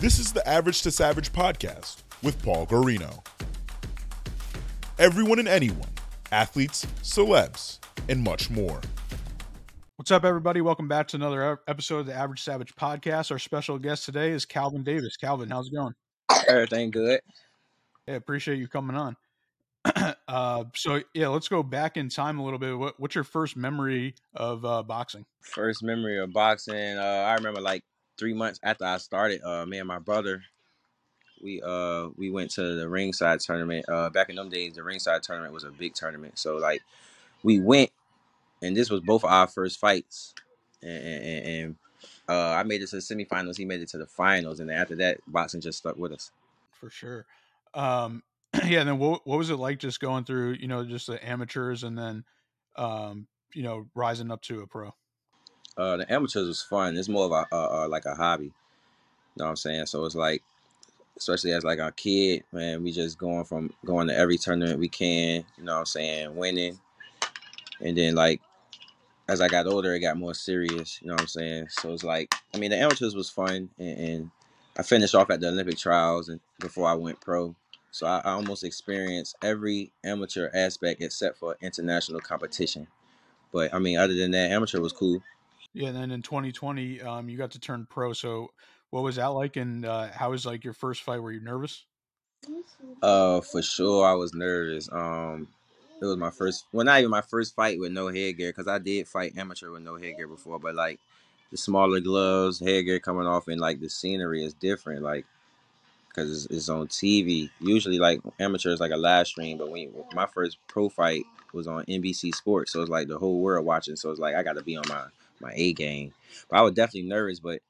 This is the Average to Savage podcast with Paul Guarino. Everyone and anyone, athletes, celebs, and much more. What's up, everybody? Welcome back to another episode of the Average Savage podcast. Our special guest today is Kelvin Davis. Kelvin, how's it going? Everything good. Yeah, appreciate you coming on. uh, so yeah, let's go back in time a little bit. What, what's your first memory of uh, boxing? First memory of boxing. Uh, I remember like three months after I started. Uh, me and my brother, we uh we went to the ringside tournament. Uh, back in them days, the ringside tournament was a big tournament. So like, we went, and this was both of our first fights, and, and, and uh, I made it to the semifinals. He made it to the finals, and after that, boxing just stuck with us. For sure. Um, yeah. And then what what was it like just going through you know just the amateurs and then um, you know rising up to a pro? Uh, the amateurs was fun. It's more of a like a hobby. You know what I'm saying? So it's like, especially as like a kid, man, we just going from going to every tournament we can. You know what I'm saying? Winning, and then like as I got older, it got more serious. You know what I'm saying? So it's like, I mean, the amateurs was fun, and, and I finished off at the Olympic trials and before I went pro. So I, I almost experienced every amateur aspect except for international competition. But I mean, other than that, amateur was cool. Yeah. And then in 2020, um, you got to turn pro. So what was that like? And uh, how was like your first fight? Were you nervous? Uh, for sure, I was nervous. Um, it was my first, well, not even my first fight with no headgear, because I did fight amateur with no headgear before. But like the smaller gloves, headgear coming off, and like the scenery is different. Like because it's, it's on TV. Usually, like amateur is like a live stream, but when my first pro fight was on NBC Sports, so it's like the whole world watching. So it's like I got to be on my my A game. But I was definitely nervous, but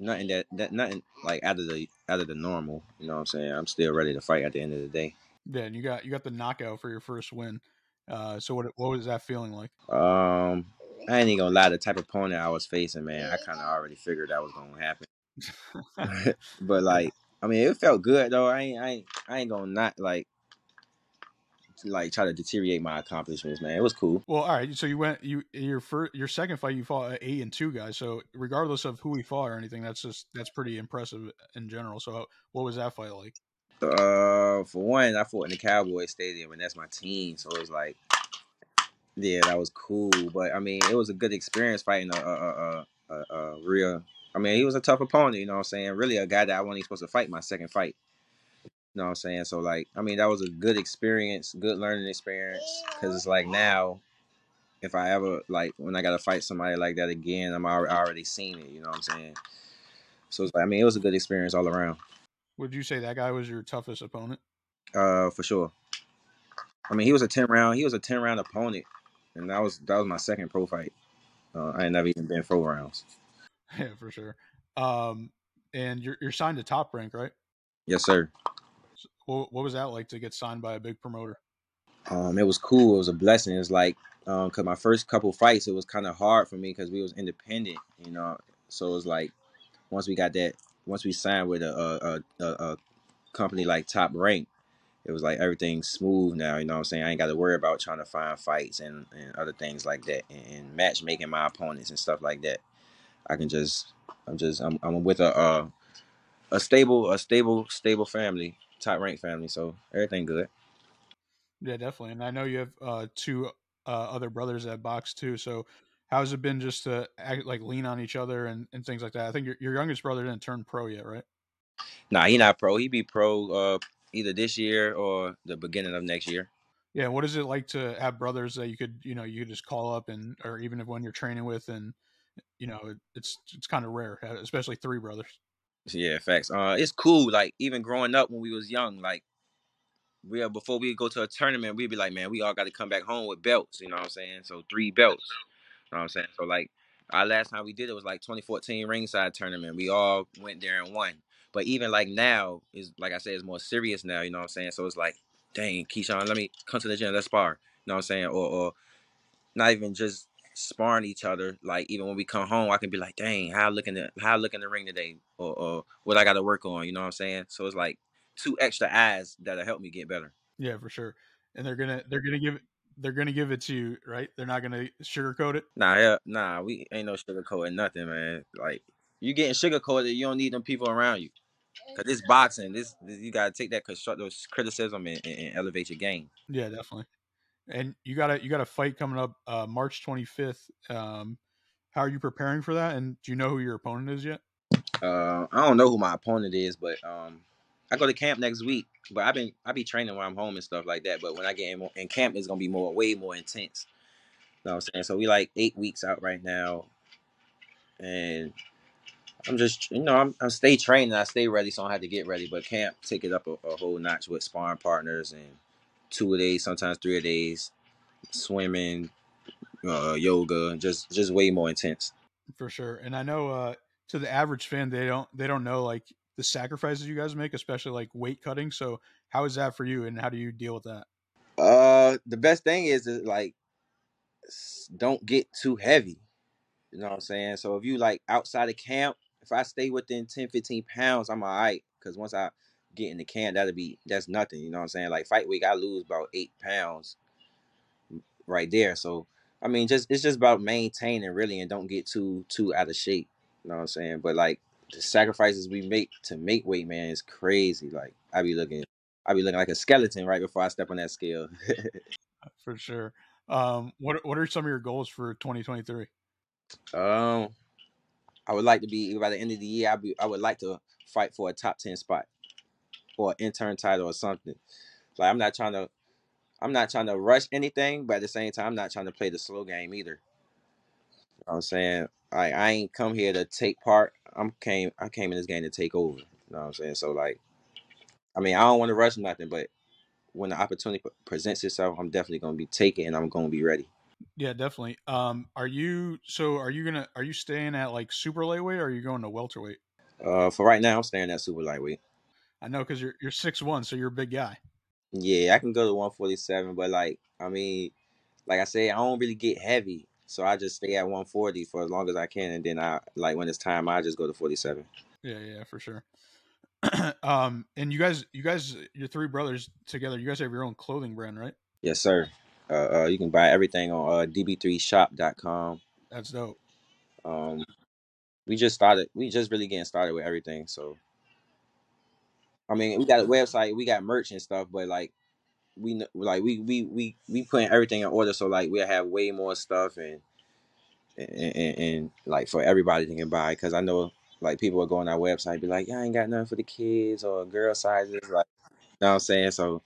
nothing that that nothing like out of the out of the normal. You know what I'm saying? I'm still ready to fight at the end of the day. Yeah, and you got you got the knockout for your first win. Uh, so what what was that feeling like? Um, I ain't even gonna lie. The type of opponent I was facing, man, I kind of already figured that was gonna happen. but like, I mean, it felt good though. I ain't, I ain't, I ain't gonna not like, like try to deteriorate my accomplishments, man. It was cool. Well, all right. So you went you your first your second fight you fought a eight and two guys. So regardless of who we fought or anything, that's just that's pretty impressive in general. So what was that fight like? Uh, for one, I fought in the Cowboy Stadium, and that's my team. So it was like, yeah, that was cool. But I mean, it was a good experience fighting a a, a, a, a real. I mean, he was a tough opponent. You know what I'm saying? Really, a guy that I wasn't even supposed to fight my second fight. You know what I'm saying? So like, I mean, that was a good experience, good learning experience. Because it's like now, if I ever like when I got to fight somebody like that again, I'm already, already seen it. You know what I'm saying? So it's like, I mean, it was a good experience all around. Would you say that guy was your toughest opponent? Uh, for sure. I mean, he was a ten round. He was a ten round opponent, and that was that was my second pro fight. Uh, I ain't never even been four rounds. Yeah, for sure. Um, and you're you're signed to Top Rank, right? Yes, sir. What, what was that like to get signed by a big promoter? Um, it was cool. It was a blessing. It's like, um, cause my first couple fights, it was kind of hard for me because we was independent, you know. So it was like, once we got that, once we signed with a a, a, a company like Top Rank, it was like everything's smooth now. You know what I'm saying? I ain't got to worry about trying to find fights and, and other things like that, and, matchmaking my opponents and stuff like that. I can just, I'm just, I'm, I'm with a, uh, a stable, a stable, stable family, top ranked family. So everything good. Yeah, definitely. And I know you have uh, two uh, other brothers that box too. So how's it been just to act, like lean on each other and, and things like that? I think your, your youngest brother didn't turn pro yet, right? Nah, he not pro. He be pro uh, either this year or the beginning of next year. Yeah. What is it like to have brothers that you could, you know, you could just call up and, or even if when you're training with and, you know, it, it's, it's kind of rare, especially three brothers. Yeah, facts. Uh, it's cool. Like even growing up when we was young, like we are before we go to a tournament, we'd be like, man, we all got to come back home with belts. You know what I'm saying? So three belts. You know what I'm saying? So like our last time we did it was like 2014 ringside tournament. We all went there and won. But even like now is like I said, it's more serious now. You know what I'm saying? So it's like, dang, Keyshawn, let me come to the gym, let's spar. You know what I'm saying? Or or not even just sparring each other. Like even when we come home, I can be like, dang, how I look in the how I look in the ring today, or, or what I got to work on. You know what I'm saying? So it's like two extra eyes that'll help me get better. Yeah, for sure. And they're gonna they're gonna give they're gonna give it to you, right? They're not gonna sugarcoat it. Nah, yeah, nah, we ain't no sugarcoating nothing, man. Like you getting sugarcoated, you don't need them people around you. Cause this boxing. This, this you gotta take that constructive criticism and, and, and elevate your game. Yeah, definitely. And you got a you got a fight coming up uh, March 25th. Um, how are you preparing for that? And do you know who your opponent is yet? Uh, I don't know who my opponent is, but um, I go to camp next week. But I've been I be training when I'm home and stuff like that. But when I get in, in camp, it's gonna be more way more intense. You know what I'm saying? So we like eight weeks out right now, and I'm just you know I'm I stay trained and I stay ready, so I don't have to get ready. But camp take it up a, a whole notch with sparring partners and two a days, sometimes three a days, swimming, uh, yoga, just just way more intense. For sure. And I know uh, to the average fan, they don't they don't know like the sacrifices you guys make, especially like weight cutting. So how is that for you, and how do you deal with that? Uh, the best thing is, is like don't get too heavy. You know what I'm saying? So if you like outside of camp, if I stay within 10, 15 pounds, I'm all right. Cause once I get in the can—that'll be that's nothing. You know what I'm saying? Like fight week, I lose about eight pounds right there. So I mean, just it's just about maintaining really and don't get too too out of shape. You know what I'm saying? But like the sacrifices we make to make weight, man, is crazy. Like I be looking, I be looking like a skeleton right before I step on that scale. For sure. Um, what what are some of your goals for 2023? um, I would like to be by the end of the year. I be I would like to fight for a top ten spot or an interim title or something. Like I'm not trying to, I'm not trying to rush anything, but at the same time, I'm not trying to play the slow game either. You know what I'm saying? Like I ain't come here to take part. I'm came I came in this game to take over. You know what I'm saying? So like, I mean, I don't want to rush nothing, but when the opportunity pre- presents itself, I'm definitely gonna be taking and I'm gonna be ready. Yeah, definitely. Um, are you so? Are you gonna? Are you staying at like super lightweight, or are you going to welterweight? Uh, for right now, I'm staying at super lightweight. I know because you're you're six one, so you're a big guy. Yeah, I can go to 147, but like, I mean, like I say, I don't really get heavy, so I just stay at 140 for as long as I can, and then I like when it's time, I just go to 47. Yeah, yeah, for sure. um, and you guys, you guys, your three brothers together, you guys have your own clothing brand, right? Yes, sir. Uh, uh you can buy everything on uh, db3shop.com. That's dope. Um, we just started. We just really getting started with everything. So, I mean, we got a website, we got merch and stuff, but like, we like we we we we putting everything in order. So like, we'll have way more stuff and and, and, and like for everybody to can buy. Because I know like people will go on our website, be like, "Yeah, I ain't got nothing for the kids or girl sizes." Like, you know what I'm saying? So,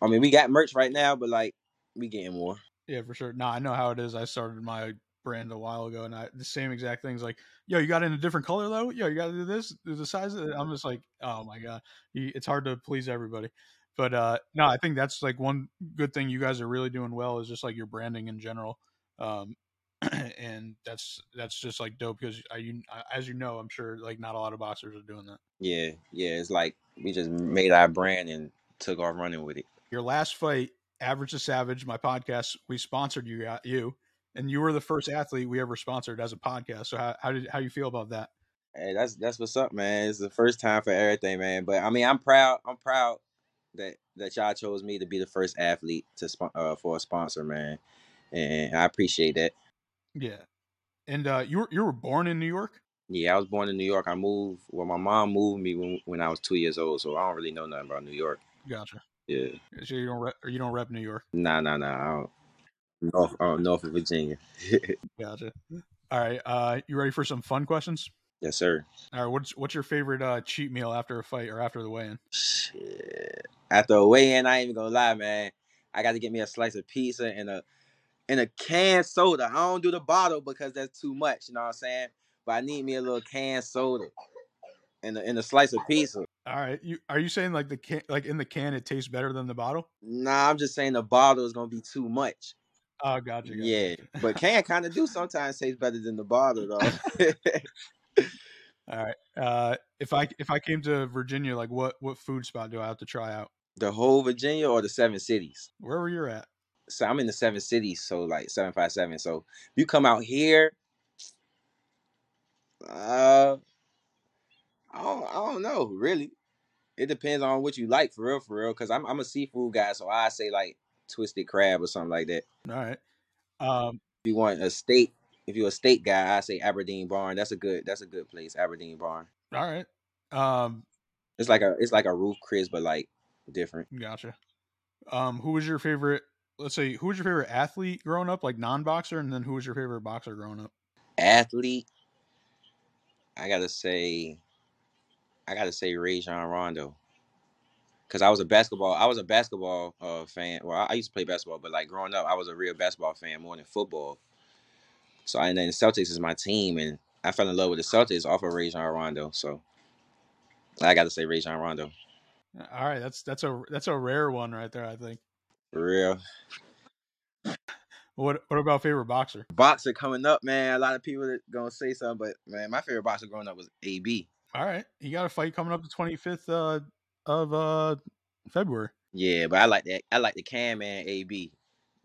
I mean, we got merch right now, but like, we getting more. Yeah, for sure. No, I know how it is. I started my brand a while ago, and I the same exact things. Like, yo, you got in a different color though. Yo, you got to do this. The size. Of it. I'm just like, oh my god, it's hard to please everybody. But uh no, I think that's like one good thing you guys are really doing well is just like your branding in general. Um, and that's that's just like dope because I, you, as you know, I'm sure like not a lot of boxers are doing that. Yeah, yeah. It's like we just made our brand and took off running with it. Your last fight, Average to Savage, my podcast, we sponsored you, uh, you, and you were the first athlete we ever sponsored as a podcast. So how how did how you feel about that? Hey, that's that's what's up, man. It's the first time for everything, man. But I mean, I'm proud. I'm proud that that y'all chose me to be the first athlete to uh, for a sponsor, man. And I appreciate that. Yeah, and uh, you were you were born in New York. Yeah, I was born in New York. I moved. Well, my mom moved me when when I was two years old, so I don't really know nothing about New York. Gotcha. Yeah, So you don't rep, or you don't rep New York. nah, nah, nah. North, uh, Norfolk Virginia. Gotcha. All right. Uh, you ready for some fun questions? yes, sir. All right. What's what's your favorite uh, cheat meal after a fight or after the weigh-in? Shit. After a weigh-in, I ain't even gonna lie, man. I got to get me a slice of pizza and a and a canned soda. I don't do the bottle because that's too much. You know what I'm saying? But I need me a little canned soda and a, and a slice of pizza. All right. You are you saying like the can like in the can it tastes better than the bottle? Nah, I'm just saying the bottle is gonna be too much. Oh, gotcha. gotcha yeah, but can kind of do sometimes taste better than the bottle though. All right. Uh, if I if I came to Virginia, like what what food spot do I have to try out? the whole Virginia or the seven cities. Wherever you're at. So I'm in the seven cities, so like seven five seven. So if you come out here, uh, I don't, I don't know really. It depends on what you like for real, for real. Cause I'm I'm a seafood guy, so I say like twisted crab or something like that. All right. Um, If you want a steak, if you're a state guy, I say Aberdeen Barn. That's a good that's a good place, Aberdeen Barn. All right. Um, It's like a it's like a Ruth's Chris, but like different. gotcha. Um, who was your favorite? Let's say who was your favorite athlete growing up, like non-boxer, and then who was your favorite boxer growing up? Athlete, I gotta say, I gotta say Rajon Rondo. Cause I was a basketball, I was a basketball uh, fan. Well, I, I used to play basketball, but like growing up, I was a real basketball fan more than football. So I and then the Celtics is my team, and I fell in love with the Celtics off of Rajon Rondo. So I gotta say Rajon Rondo. All right, that's that's a that's a rare one right there. I think. For real. What what about favorite boxer? Boxer coming up, man. A lot of people are gonna say something, but man, my favorite boxer growing up was AB. All right, you got a fight coming up the twenty fifth uh, of uh, February. Yeah, but I like that. I like the Cam Man AB.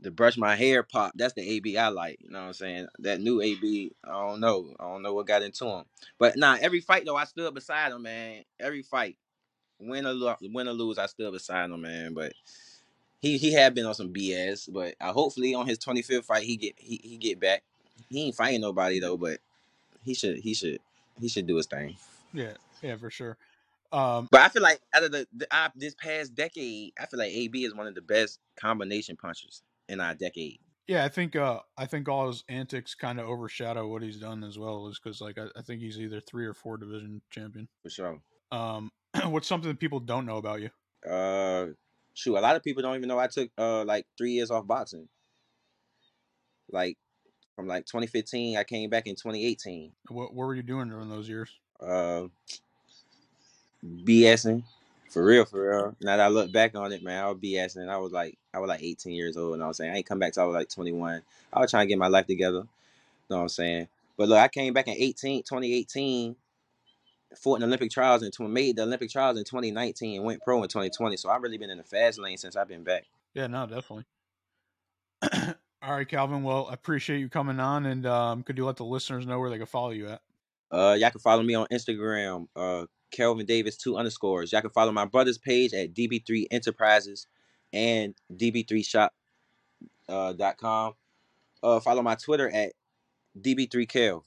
The brush my hair pop. That's the AB I like. You know what I'm saying? That new AB. I don't know. I don't know what got into him. But nah, every fight though, I stood beside him, man. Every fight, win or lo- win or lose, I stood beside him, man. But he he had been on some BS. But I hopefully on his 25th fight, he get he, he get back. He ain't fighting nobody though, but he should he should he should do his thing. Yeah, yeah, for sure. Um, But I feel like out of the, the I, this past decade, I feel like AB is one of the best combination punchers in our decade. yeah, I think uh, I think all his antics kind of overshadow what he's done as well, is because like I, I think he's either three or four division champion. For sure. Um, what's something that people don't know about you? Uh, shoot, a lot of people don't even know I took uh like three years off boxing. Like from like 2015, I came back in 2018. What what were you doing during those years? Uh, BSing. For real, for real. Now that I look back on it, man, I was BSing. I was like, I was like 18 years old, and I was saying I ain't come back till I was like 21. I was trying to get my life together. You know what I'm saying? But look, I came back in 18, 2018, fought in the Olympic trials and made the Olympic trials in 2019 and went pro in 2020. So I've really been in the fast lane since I've been back. Yeah, no, definitely. all right, Kelvin. Well, I appreciate you coming on, and um, could you let the listeners know where they can follow you at? Uh, y'all can follow me on Instagram, uh, Kelvin Davis two underscores. Y'all can follow my brother's page at DB3 Enterprises and DB3Shop uh, dot com. Uh, follow my Twitter at DB3Kel.